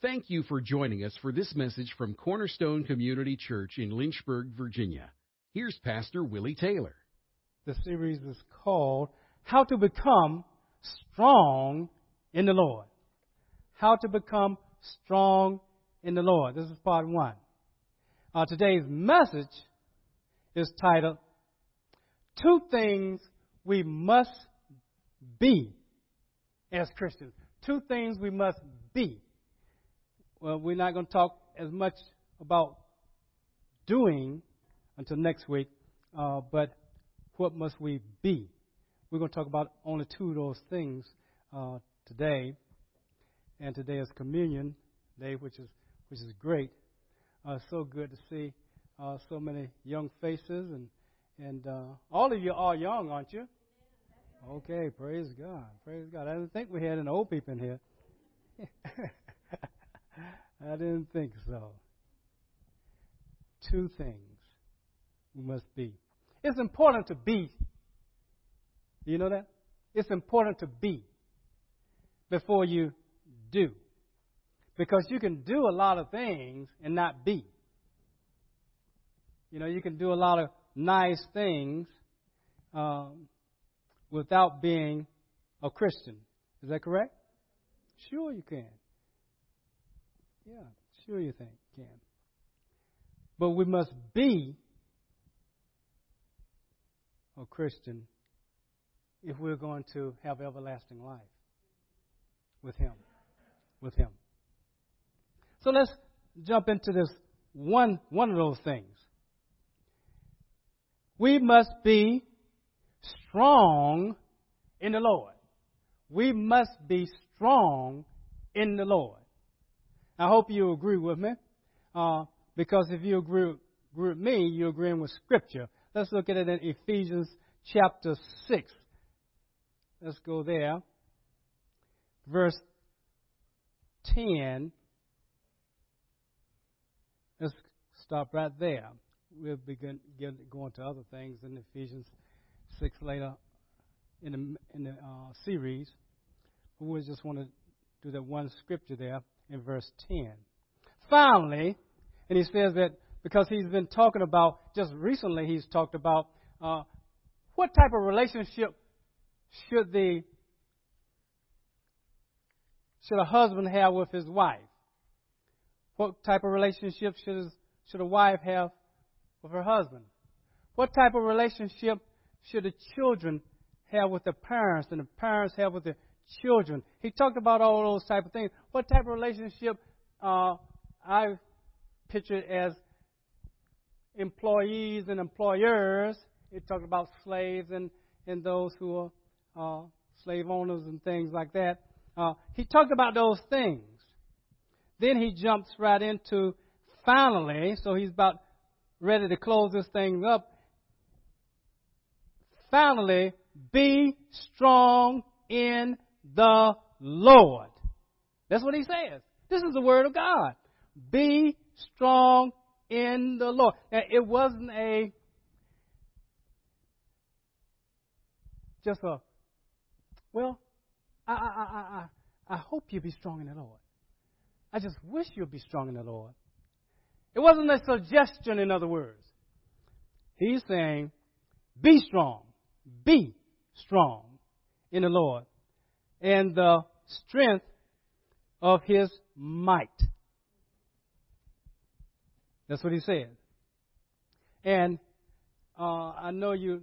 Thank you for joining us for this message from Cornerstone Community Church in Lynchburg, Virginia. Here's Pastor Willie Taylor. The series is called How to Become Strong in the Lord. How to Become Strong in the Lord. This is part one. Uh, today's message is titled Two Things We Must Be as Christians. Two things we must be well, we're not going to talk as much about doing until next week, uh, but what must we be? We're going to talk about only two of those things uh, today, and today is Communion Day, which is which is great. Uh, so good to see uh, so many young faces, and and uh, all of you are young, aren't you? Okay, praise God, praise God. I didn't think we had any old people in here. I didn't think so. Two things must be. It's important to be. Do you know that? It's important to be before you do. Because you can do a lot of things and not be. You know, you can do a lot of nice things um, without being a Christian. Is that correct? Sure, you can. Yeah, sure you think can. But we must be a Christian if we're going to have everlasting life with Him. With Him. So let's jump into this one one of those things. We must be strong in the Lord. We must be strong in the Lord. I hope you agree with me, uh, because if you agree, agree with me, you're agreeing with Scripture. Let's look at it in Ephesians chapter 6. Let's go there. Verse 10. Let's stop right there. We'll begin get, going to other things in Ephesians 6 later in the, in the uh, series. We just want to do that one scripture there in verse 10. Finally, and he says that because he's been talking about, just recently, he's talked about uh, what type of relationship should the should a husband have with his wife? What type of relationship should should a wife have with her husband? What type of relationship should the children have with the parents and the parents have with the children. He talked about all those type of things. What type of relationship uh, I pictured as employees and employers. He talked about slaves and, and those who are uh, slave owners and things like that. Uh, he talked about those things. Then he jumps right into finally, so he's about ready to close this thing up. Finally, be strong in the Lord. That's what he says. This is the word of God. Be strong in the Lord. Now, it wasn't a just a well, I, I, I, I, I hope you'll be strong in the Lord. I just wish you'll be strong in the Lord. It wasn't a suggestion, in other words. He's saying, be strong. Be strong in the Lord and the strength of his might. That's what he said. And uh, I know you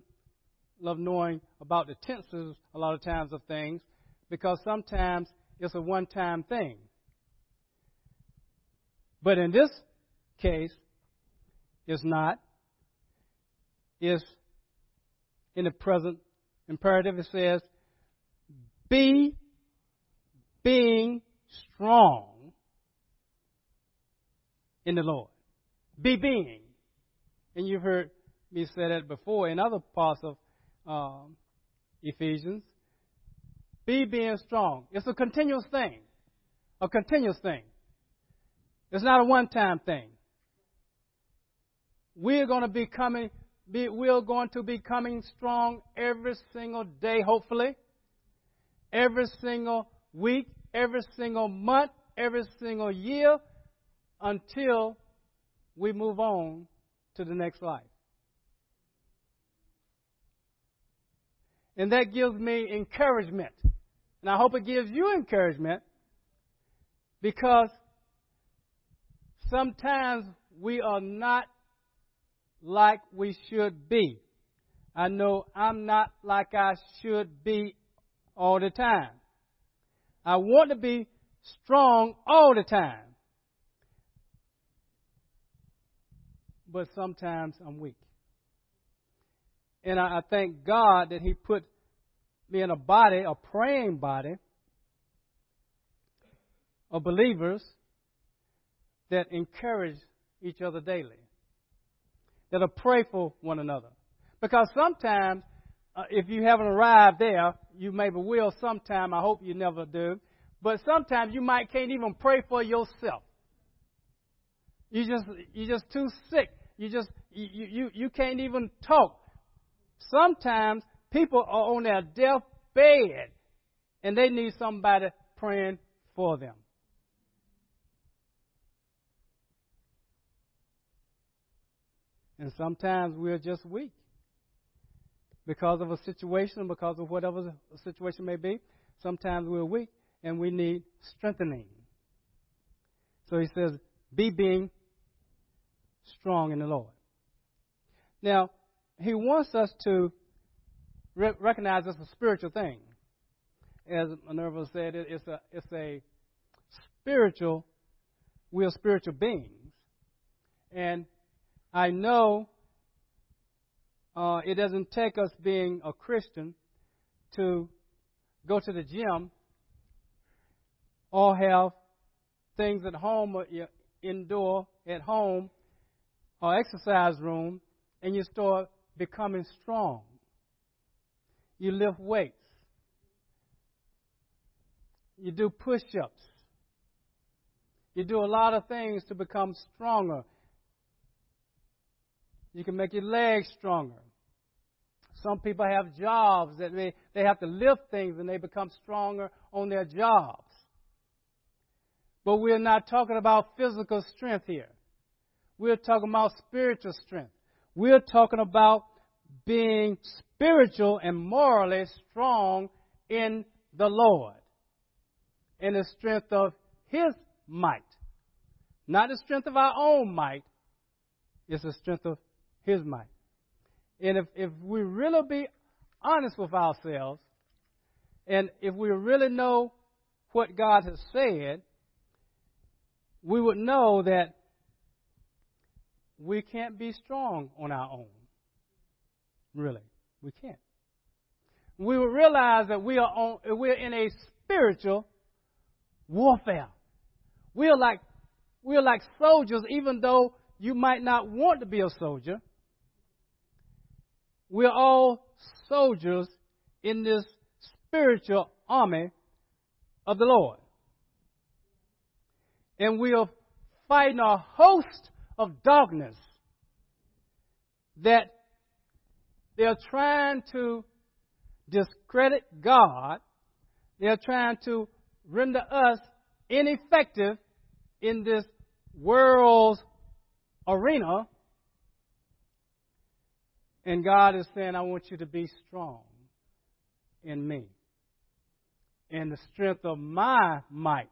love knowing about the tenses a lot of times of things because sometimes it's a one time thing. But in this case, it's not. It's in the present imperative. It says, be being strong in the Lord. Be being. And you've heard me say that before in other parts of um, Ephesians. Be being strong. It's a continuous thing. A continuous thing. It's not a one time thing. We're going to be coming, be, we're going to be coming strong every single day, hopefully every single week, every single month, every single year until we move on to the next life. And that gives me encouragement. And I hope it gives you encouragement because sometimes we are not like we should be. I know I'm not like I should be all the time. I want to be strong all the time. But sometimes I'm weak. And I, I thank God that He put me in a body, a praying body of believers that encourage each other daily, that are pray for one another. Because sometimes, uh, if you haven't arrived there, you maybe will sometime. I hope you never do. But sometimes you might can't even pray for yourself. You just you're just too sick. You just you you you can't even talk. Sometimes people are on their deathbed and they need somebody praying for them. And sometimes we're just weak because of a situation, because of whatever the situation may be. Sometimes we're weak and we need strengthening. So he says, be being strong in the Lord. Now, he wants us to re- recognize it's a spiritual thing. As Minerva said, it, it's a it's a spiritual. We are spiritual beings, and I know uh, it doesn't take us being a Christian to go to the gym or have things at home or indoor at home or exercise room and you start becoming strong. You lift weights. You do push ups. You do a lot of things to become stronger. You can make your legs stronger. Some people have jobs that they, they have to lift things and they become stronger on their jobs. But we're not talking about physical strength here. We're talking about spiritual strength. We're talking about being spiritual and morally strong in the Lord. In the strength of His might. Not the strength of our own might, it's the strength of His might. And if, if we really be honest with ourselves, and if we really know what God has said, we would know that we can't be strong on our own. Really, we can't. We would realize that we are on, we're in a spiritual warfare. We're like we're like soldiers, even though you might not want to be a soldier. We're all soldiers in this spiritual army of the Lord. And we are fighting a host of darkness that they're trying to discredit God. They're trying to render us ineffective in this world's arena. And God is saying, I want you to be strong in me. In the strength of my might.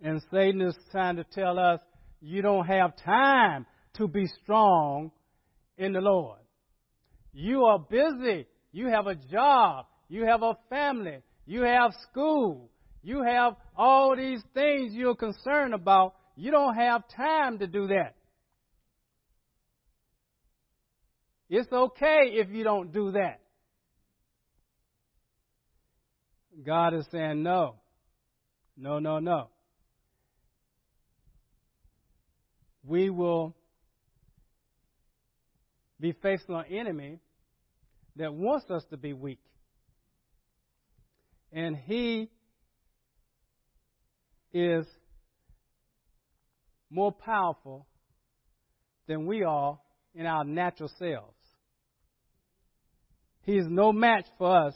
And Satan is trying to tell us, you don't have time to be strong in the Lord. You are busy. You have a job. You have a family. You have school. You have all these things you're concerned about. You don't have time to do that. It's okay if you don't do that. God is saying no. No, no, no. We will be facing an enemy that wants us to be weak. And he is more powerful than we are in our natural selves. He is no match for us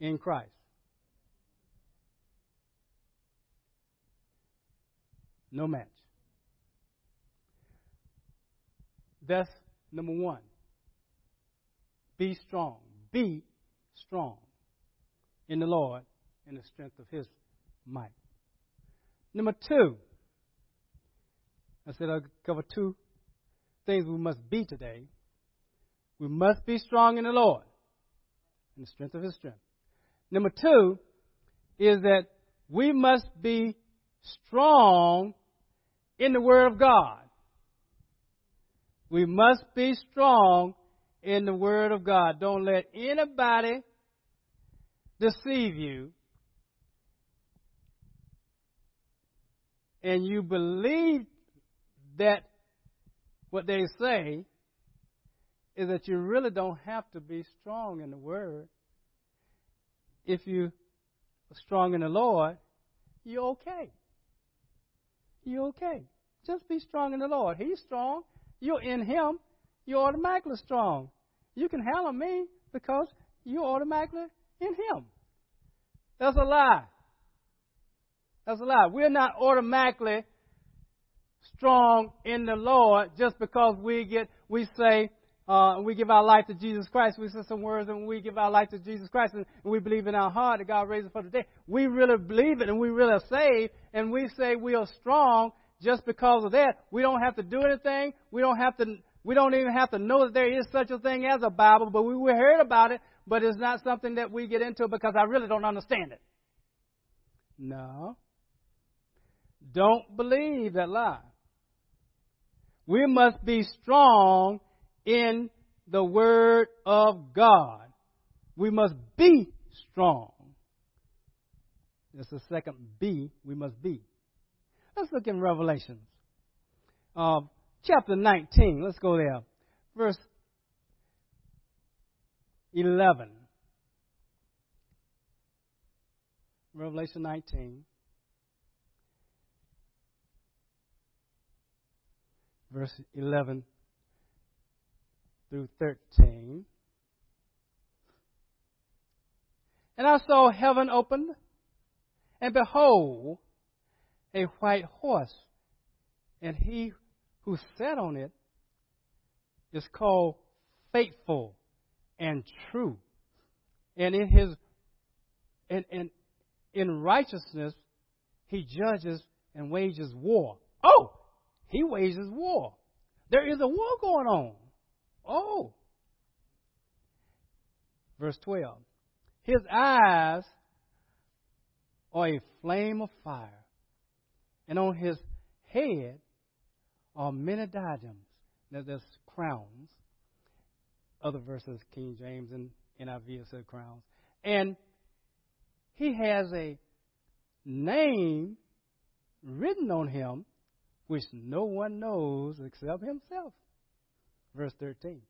in Christ. No match. That's number one. Be strong. Be strong in the Lord in the strength of his might. Number two, I said I'll cover two things we must be today. We must be strong in the Lord and the strength of his strength. Number two is that we must be strong in the Word of God. We must be strong in the Word of God. Don't let anybody deceive you. And you believe that what they say is that you really don't have to be strong in the Word. If you are strong in the Lord, you're okay. You're okay. Just be strong in the Lord. He's strong. You're in Him. You're automatically strong. You can handle me because you're automatically in Him. That's a lie. That's a lie. We're not automatically strong in the Lord just because we get we say uh, we give our life to Jesus Christ. We say some words and we give our life to Jesus Christ and, we believe in our heart that God raised us for the day. We really believe it and we really are saved and we say we are strong just because of that. We don't have to do anything. We don't have to. We don't even have to know that there is such a thing as a Bible, but we heard about it, but it's not something that we get into because I really don't understand it. No. Don't believe that lie. We must be strong in the Word of God. We must be strong. That's the second B, we must be. Let's look in Revelations. Uh, chapter 19, let's go there. Verse 11. Revelation 19. Verse 11 through 13. And I saw heaven opened, and behold, a white horse, and he who sat on it is called faithful and true. And in his and, and in righteousness he judges and wages war. Oh, he wages war. There is a war going on. Oh. Verse 12. His eyes are a flame of fire, and on his head are many diadems. Now, there's crowns. Other verses, King James and NIV said crowns. And he has a name written on him which no one knows except himself. Verse 13.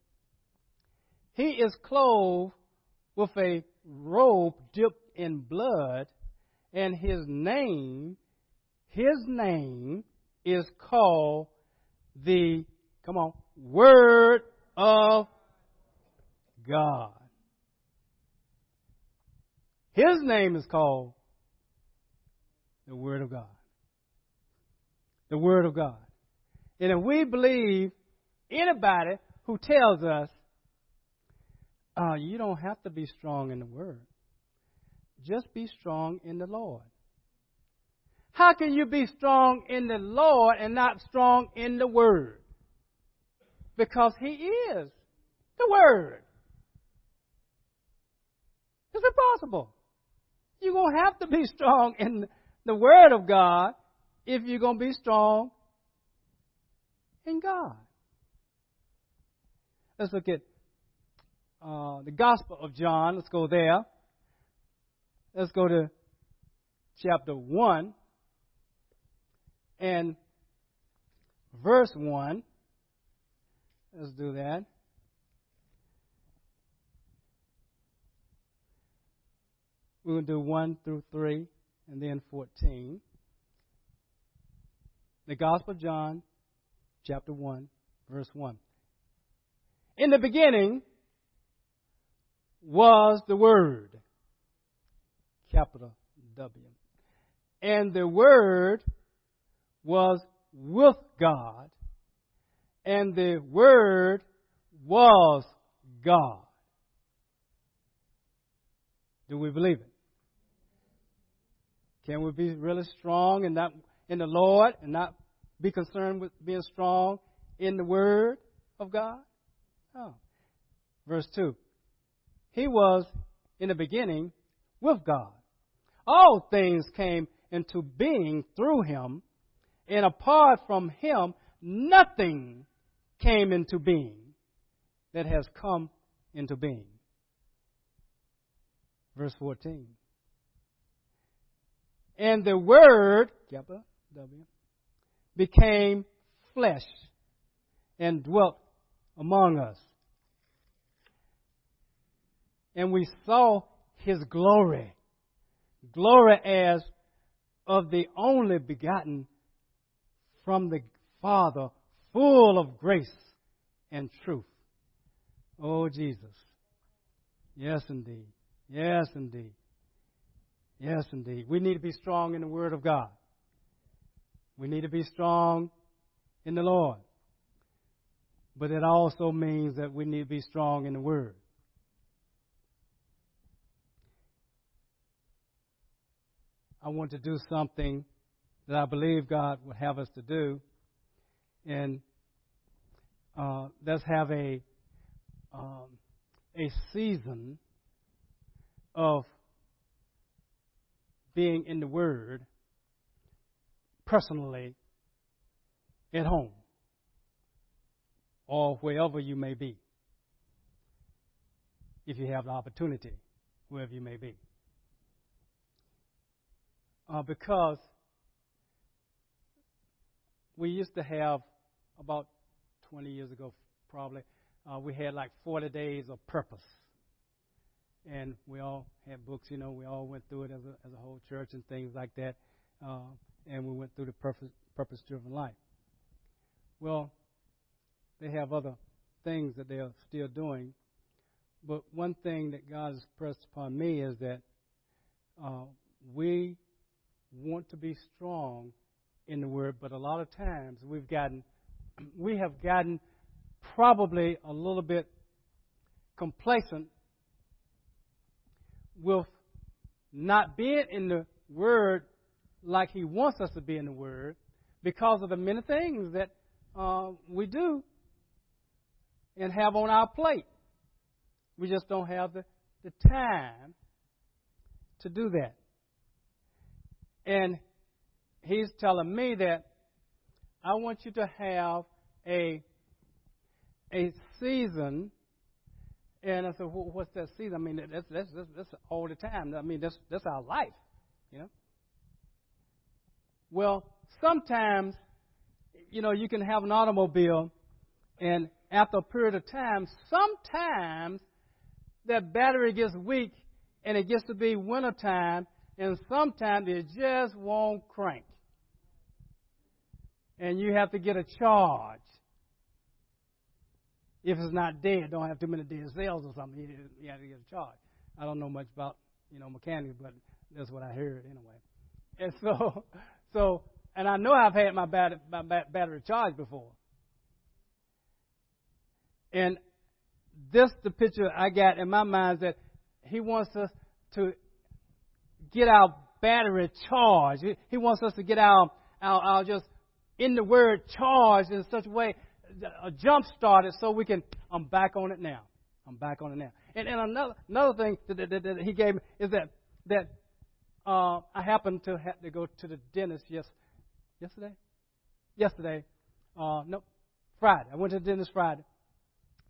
He is clothed with a robe dipped in blood, and his name, his name is called the, come on, Word of God. His name is called the Word of God. The Word of God. And if we believe anybody who tells us, uh, you don't have to be strong in the Word, just be strong in the Lord. How can you be strong in the Lord and not strong in the Word? Because He is the Word. It's impossible. You're going to have to be strong in the Word of God if you're going to be strong in God. Let's look at uh, the Gospel of John. Let's go there. Let's go to chapter 1 and verse 1. Let's do that. We're going to do 1 through 3 and then 14. The Gospel of John, chapter 1, verse 1. In the beginning was the Word, capital W. And the Word was with God, and the Word was God. Do we believe it? Can we be really strong and not in the Lord and not be concerned with being strong in the Word of God? No. Verse 2. He was in the beginning with God. All things came into being through him, and apart from him, nothing came into being that has come into being. Verse 14. And the Word, capital uh, W, became flesh and dwelt among us. And we saw his glory. Glory as of the only begotten from the Father, full of grace and truth. Oh, Jesus. Yes, indeed. Yes, indeed. Yes, indeed. We need to be strong in the Word of God. We need to be strong in the Lord. But it also means that we need to be strong in the Word. I want to do something that I believe God would have us to do. And uh, let's have a um, a season of being in the Word personally at home or wherever you may be, if you have the opportunity, wherever you may be. Uh, because we used to have about 20 years ago, probably, uh, we had like 40 days of purpose. And we all had books, you know, we all went through it as a, as a whole church and things like that. Uh, and we went through the purpose, purpose driven life. Well, they have other things that they are still doing. But one thing that God has pressed upon me is that uh, we want to be strong in the Word, but a lot of times we've gotten, we have gotten probably a little bit complacent with not being in the Word like He wants us to be in the Word because of the many things that uh, we do and have on our plate. We just don't have the, the time to do that. And he's telling me that I want you to have a a season. And I said, well, what's that season? I mean, that's, that's, that's, that's all the time. I mean, that's, that's our life, you know. Well, sometimes, you know, you can have an automobile, and after a period of time, sometimes that battery gets weak, and it gets to be wintertime, and sometimes it just won't crank. And you have to get a charge. If it's not dead, don't have too many dead cells or something, you, you have to get a charge. I don't know much about, you know, mechanics, but that's what I heard anyway. And so, so, and I know I've had my battery, my battery charged before. And this, the picture I got in my mind is that he wants us to get our battery charged. He wants us to get our, our, our just in the word charged in such a way, a jump started so we can, I'm back on it now. I'm back on it now. And, and another, another thing that, that, that he gave me is that, that uh, I happened to have to go to the dentist yes, yesterday. Yesterday. Uh, no, Friday. I went to the dentist Friday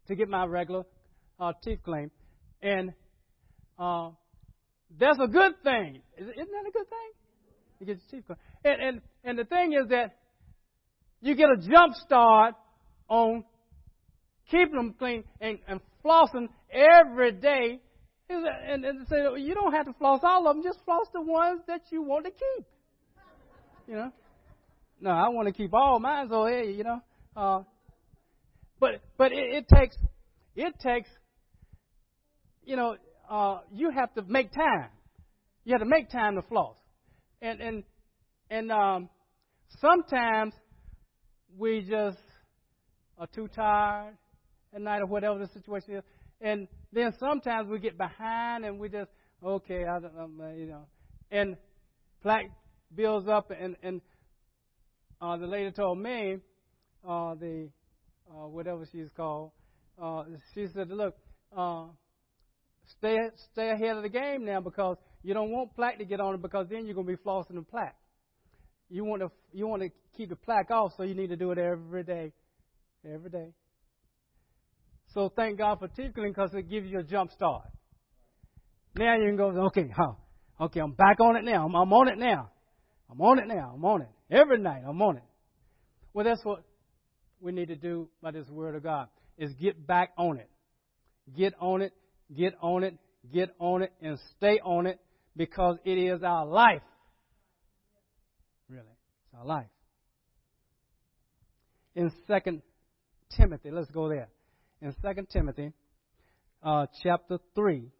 to get my regular uh, teeth cleaned. And uh, that's a good thing. Isn't that a good thing? You get your teeth clean. And, and, and the thing is that you get a jump start on keeping them clean and, and flossing every day. And, and say, you don't have to floss all of them, just floss the ones that you want to keep. You know? No, I want to keep all mine, so hey, you know. Uh, but but it, it takes it takes you know uh, you have to make time. You have to make time to floss. And and and um, sometimes we just are too tired at night or whatever the situation is. And then sometimes we get behind and we just, okay, I don't know, you know. And plaque builds up, and, and uh, the lady told me, uh, the uh, whatever she's called, uh, she said, look, uh, stay stay ahead of the game now because you don't want plaque to get on it because then you're going to be flossing the plaque. You want to you want to keep the plaque off, so you need to do it every day, every day. So thank God for tickling because it gives you a jump start. Now you can go, okay, huh, okay, I'm back on it now. I'm, I'm on it now. I'm on it now. I'm on it every night. I'm on it. Well, that's what we need to do by this word of God is get back on it. Get on it, get on it, get on it, and stay on it because it is our life. Really, it's our life. In Second Timothy, let's go there. In Second Timothy, uh, chapter three,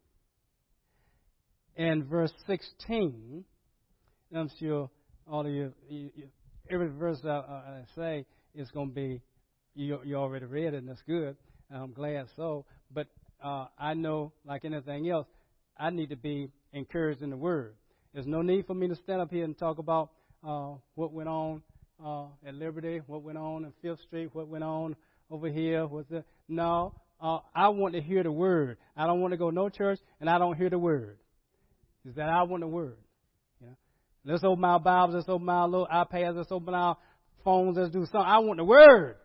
and verse sixteen. I'm sure all of you, you, you every verse I, I say is going to be you, you already read it, and that's good. I'm glad so. But uh, I know, like anything else, I need to be encouraged in the Word. There's no need for me to stand up here and talk about uh, what went on uh, at Liberty, what went on in Fifth Street, what went on over here. What's the no? Uh, I want to hear the Word. I don't want to go no church, and I don't hear the Word. Is that I want the Word? You know? Let's open our Bibles. Let's open our little iPads. Let's open our phones. Let's do something. I want the Word.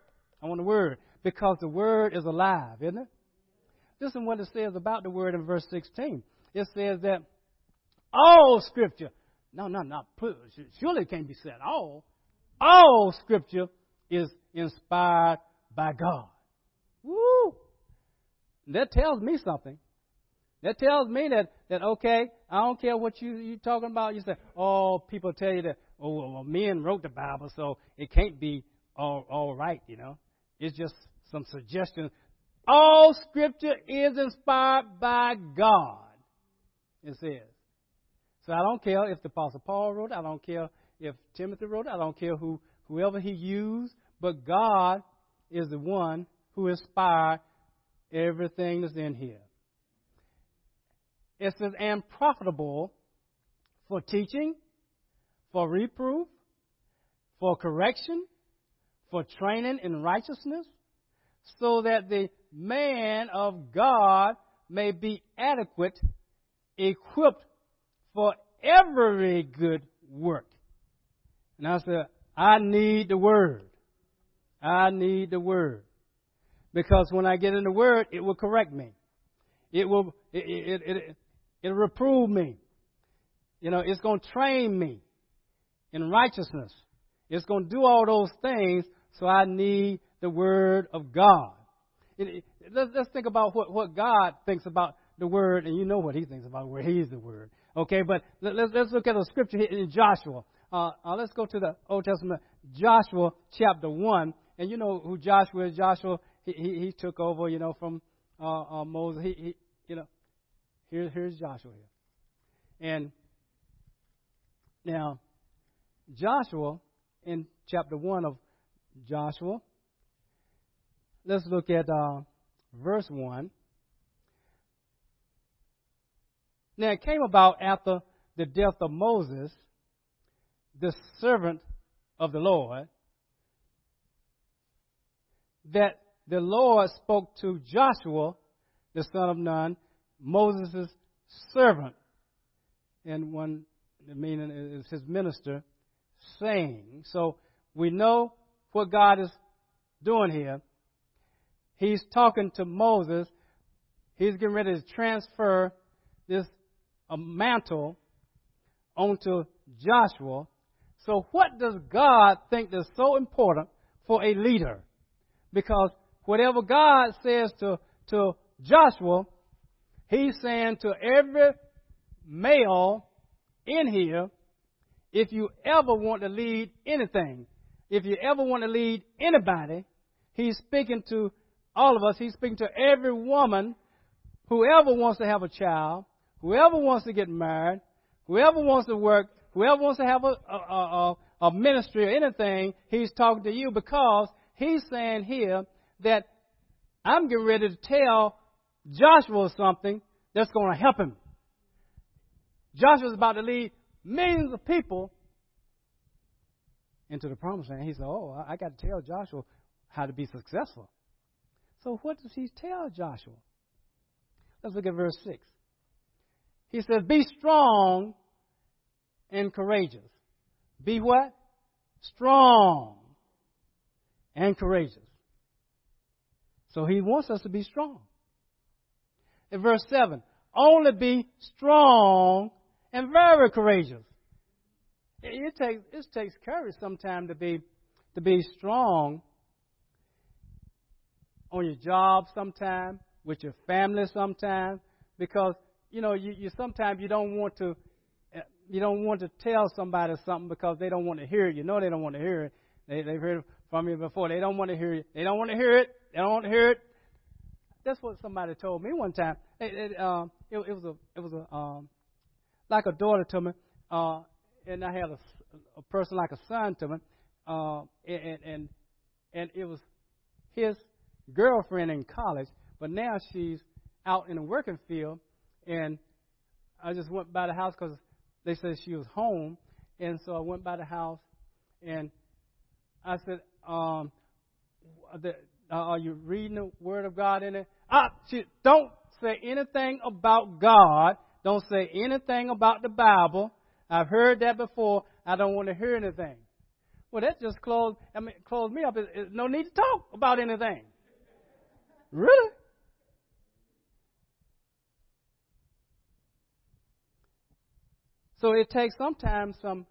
I want the word because the word is alive, isn't it? Listen what it says about the word in verse 16. It says that all scripture, no, no, not surely it can't be said all. All scripture is inspired by God. Woo! That tells me something. That tells me that, that okay, I don't care what you you're talking about. You say, oh, people tell you that, oh, well, men wrote the Bible, so it can't be all all right, you know. It's just some suggestions. All scripture is inspired by God, it says. So I don't care if the Apostle Paul wrote it, I don't care if Timothy wrote it, I don't care who whoever he used, but God is the one who inspired everything that's in here. It says, and profitable for teaching, for reproof, for correction, for training in righteousness, so that the man of God may be adequate, equipped for every good work. And I said, I need the Word. I need the Word. Because when I get in the Word, it will correct me. It will, it, it, it, it, it'll reprove me. You know, it's going to train me in righteousness. It's going to do all those things so I need the Word of God. It, let's, let's think about what, what God thinks about the Word, and you know what He thinks about where He's the Word. Okay, but let, us let's look at a scripture here in Joshua. Uh, uh, let's go to the Old Testament, Joshua chapter 1. And you know who Joshua is. Joshua, he, he, he took over, you know, from uh, uh, Moses. He, he, you know, here, here's Joshua here. And now, Joshua in chapter 1 of Joshua. Let's look at uh, verse 1. Now it came about after the death of Moses, the servant of the Lord, that the Lord spoke to Joshua, the son of Nun, Moses' servant, and one, the meaning is his minister, saying. So we know what God is doing here. He's talking to Moses. He's getting ready to transfer this a mantle onto Joshua. So, what does God think is so important for a leader? Because whatever God says to, to Joshua, He's saying to every male in here, if you ever want to lead anything, if you ever want to lead anybody, he's speaking to all of us. He's speaking to every woman, whoever wants to have a child, whoever wants to get married, whoever wants to work, whoever wants to have a, a, a, of ministry or anything, he's talking to you because he's saying here that I'm getting ready to tell Joshua something that's going to help him. Joshua's about to lead millions of people into the promised land. He said, Oh, I got to tell Joshua how to be successful. So, what does he tell Joshua? Let's look at verse 6. He says, Be strong and courageous. Be what? Strong and courageous. So he wants us to be strong. In verse 7, only be strong and very courageous. It takes it takes courage sometimes to be to be strong on your job sometimes, with your family sometimes, because you know you, you sometimes you don't want to you don't want to tell somebody something because they don't want to hear it. You know they don't want to hear it. They, they've heard it from you before. They don't want to hear it. They don't want to hear it. They don't want to hear it. That's what somebody told me one time. It, it, um, it, it was a it was a um, like a daughter to me, uh, and I had a, a person like a son to me, uh, and and and it was his girlfriend in college, but now she's out in the working field, and I just went by the house because they said she was home, and so I went by the house, and I said, um, the, uh, "Are you reading the Word of God in it?" Ah, she, don't say anything about God. Don't say anything about the Bible. I've heard that before. I don't want to hear anything. Well, that just closed. I mean, closed me up. There's no need to talk about anything. Really? So it takes sometimes some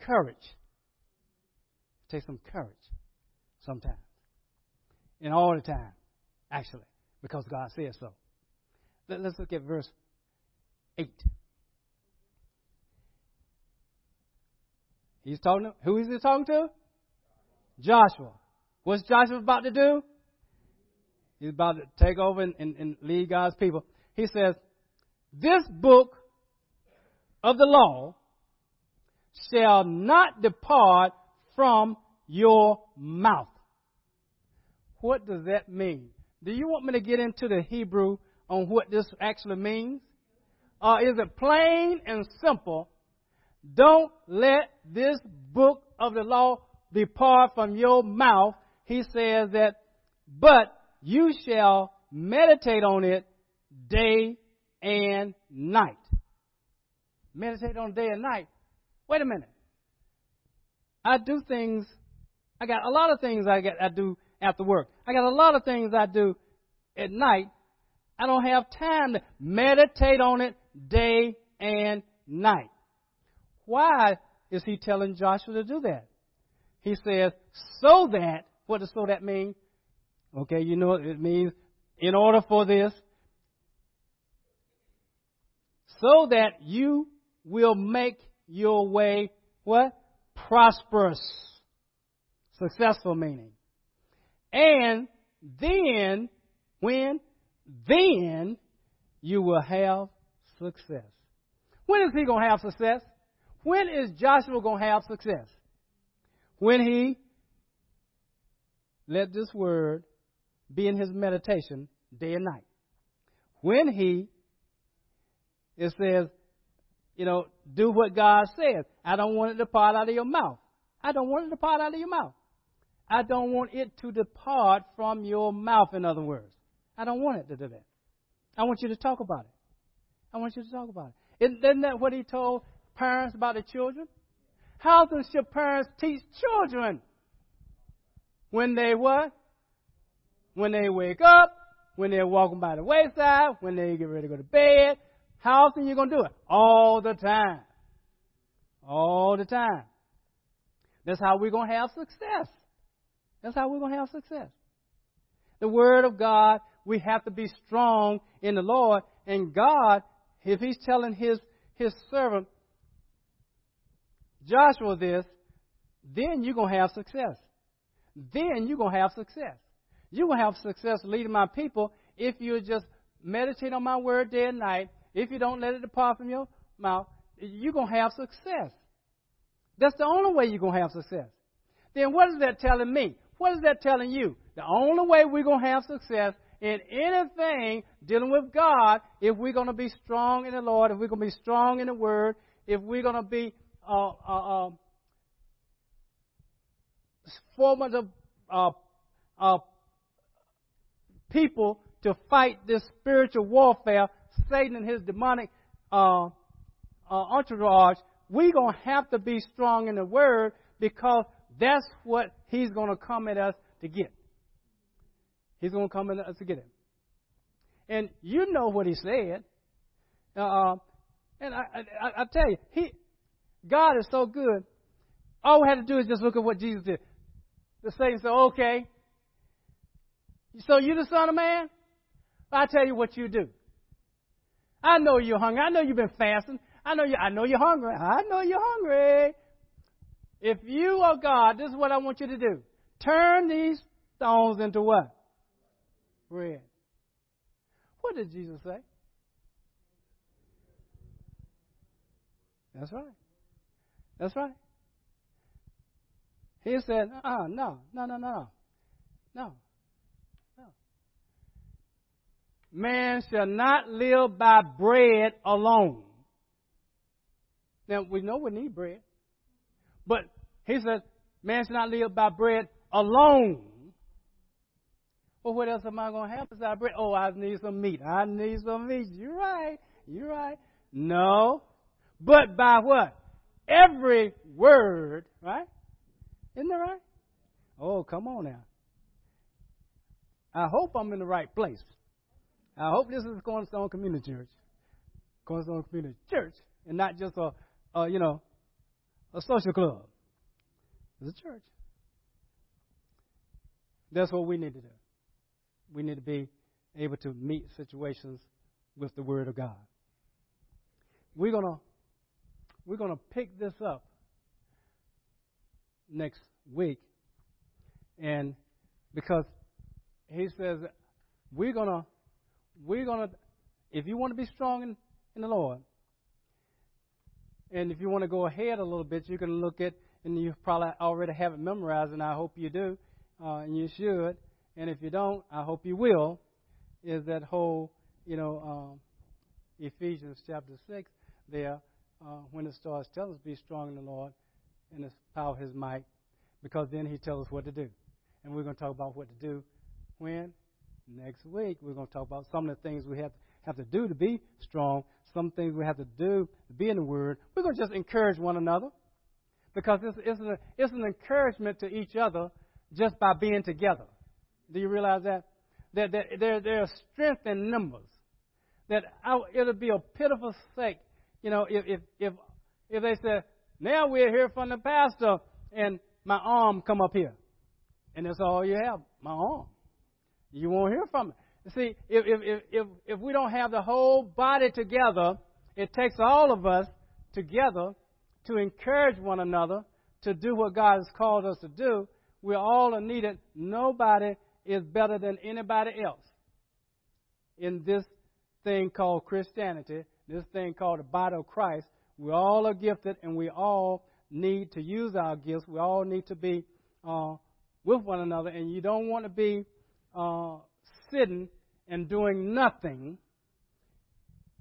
courage. It takes some courage sometimes. And all the time, actually, because God says so. Let's look at verse 8. He's talking to, who is he talking to? Joshua. What's Joshua about to do? He's about to take over and, and, and lead God's people. He says, This book of the law shall not depart from your mouth. What does that mean? Do you want me to get into the Hebrew on what this actually means? Or is it plain and simple? Don't let this book of the law depart from your mouth. He says that, but you shall meditate on it day and night meditate on day and night. Wait a minute. I do things. I got a lot of things I get. I do after work. I got a lot of things I do at night. I don't have time to meditate on it day and night. Why is he telling Joshua to do that? He says, so that, what does so that mean? Okay, you know it means in order for this, so that you will make your way what? Prosperous. Successful meaning. And then, when? Then you will have success. When is he going to have success? When is Joshua going to have success? When he let this word be in his meditation day and night. When he, it says, you know, do what God says. I don't want it to depart out of your mouth. I don't want it to depart out of your mouth. I don't want it to depart from your mouth, in other words. I don't want it to do that. I want you to talk about it. I want you to talk about it. Isn't that what he told parents about the children? How does your parents teach children? When they what? When they wake up, when they're walking by the wayside, when they get ready to go to bed, how often are you going to do it? All the time. All the time. That's how we're going to have success. That's how we're going to have success. The Word of God, we have to be strong in the Lord. And God, if He's telling His, his servant Joshua this, then you're going to have success. Then you're going to have success. Going to have success leading my people if you just meditate on my word day and night if you don't let it depart from your mouth, you're going to have success. That's the only way you're going to have success. Then what is that telling me? What is that telling you? The only way we're going to have success in anything dealing with God, if we're going to be strong in the Lord, if we're going to be strong in the Word, if we're going to be uh, uh, uh, formative uh, uh, people to fight this spiritual warfare, Satan and his demonic uh, uh, entourage, we're going to have to be strong in the Word because that's what he's going to come at us to get. He's going to come at us to get it. And you know what he said. Uh, and I, I, I tell you, he, God is so good. All we had to do is just look at what Jesus did. The Satan said, okay, so you the Son of Man? I tell you what you do. I know you're hungry. I know you've been fasting. I know you. I know you're hungry. I know you're hungry. If you are God, this is what I want you to do. Turn these stones into what? Bread. What did Jesus say? That's right. That's right. He said, uh, no, no, no, no, no. No. Man shall not live by bread alone. Now, we know we need bread. But he said, man shall not live by bread alone. Well, what else am I going to have besides bread? Oh, I need some meat. I need some meat. You're right. You're right. No. But by what? Every word, right? Isn't that right? Oh, come on now. I hope I'm in the right place. I hope this is Cornerstone Community Church. Cornerstone Community Church, and not just a, a you know, a social club. It's a church. That's what we need to do. We need to be able to meet situations with the Word of God. We're gonna we're gonna pick this up next week, and because he says we're gonna we're gonna if you want to be strong in, in the Lord, and if you want to go ahead a little bit, you can look at and you probably already have it memorized, and I hope you do, uh, and you should. And if you don't, I hope you will. Is that whole you know um, Ephesians chapter six there uh, when it starts telling us be strong in the Lord and the power of His might, because then He tells us what to do, and we're going to talk about what to do when next week. We're going to talk about some of the things we have have to do to be strong, some things we have to do to be in the Word. We're going to just encourage one another because it's, it's, an, it's an encouragement to each other just by being together. Do you realize that? That, that there, there's strength in numbers. That it'll be a pitiful sake, you know, if, if, if, if they said, now we're here from the pastor and my arm come up here. And that's all you have, my arm. You won't hear from it. See, if, if, if, if we don't have the whole body together, it takes all of us together to encourage one another to do what God has called us to do. We're all needed. Nobody is better than anybody else in this thing called Christianity, this thing called the body of Christ. We all are gifted and we all need to use our gifts. We all need to be uh, with one another. And you don't want to be uh, sitting and doing nothing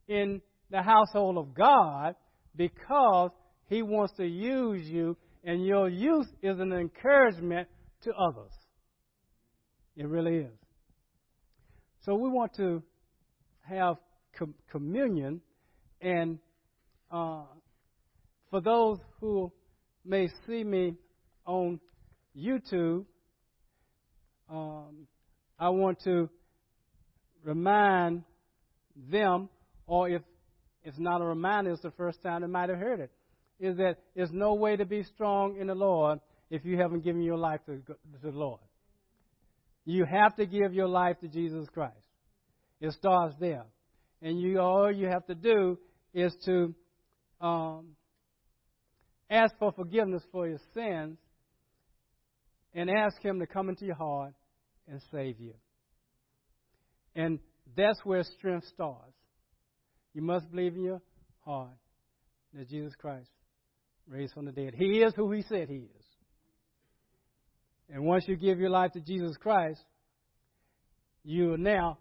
in the household of God because He wants to use you, and your use is an encouragement to others. It really is. So we want to have com- communion, and uh, for those who may see me on YouTube, um, I want to remind them, or if it's not a reminder, it's the first time they might have heard it, is that there's no way to be strong in the Lord if you haven't given your life to, the Lord. You have to give your life to Jesus Christ. It starts there. And you all you have to do is to um, ask for forgiveness for your sins and ask Him to come into your heart and save you. And that's where strength starts. You must believe in your heart that Jesus Christ raised from the dead. He is who he said he is. And once you give your life to Jesus Christ, you are now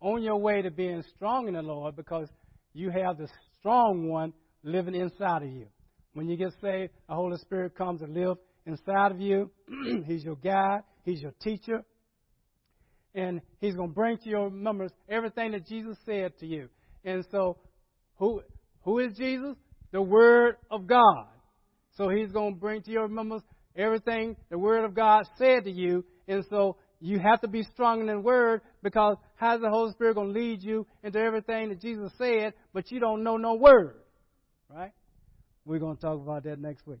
on your way to being strong in the Lord because you have the strong one living inside of you. When you get saved, the Holy Spirit comes and lives inside of you. he's your guide, He's your teacher. And He's going to bring to your remembrance everything that Jesus said to you. And so, who, who is Jesus? The Word of God. So He's going to bring to your remembrance everything the Word of God said to you. And so, you have to be strong in the Word because how's the Holy Spirit going to lead you into everything that Jesus said, but you don't know no Word? Right? We're going to talk about that next week.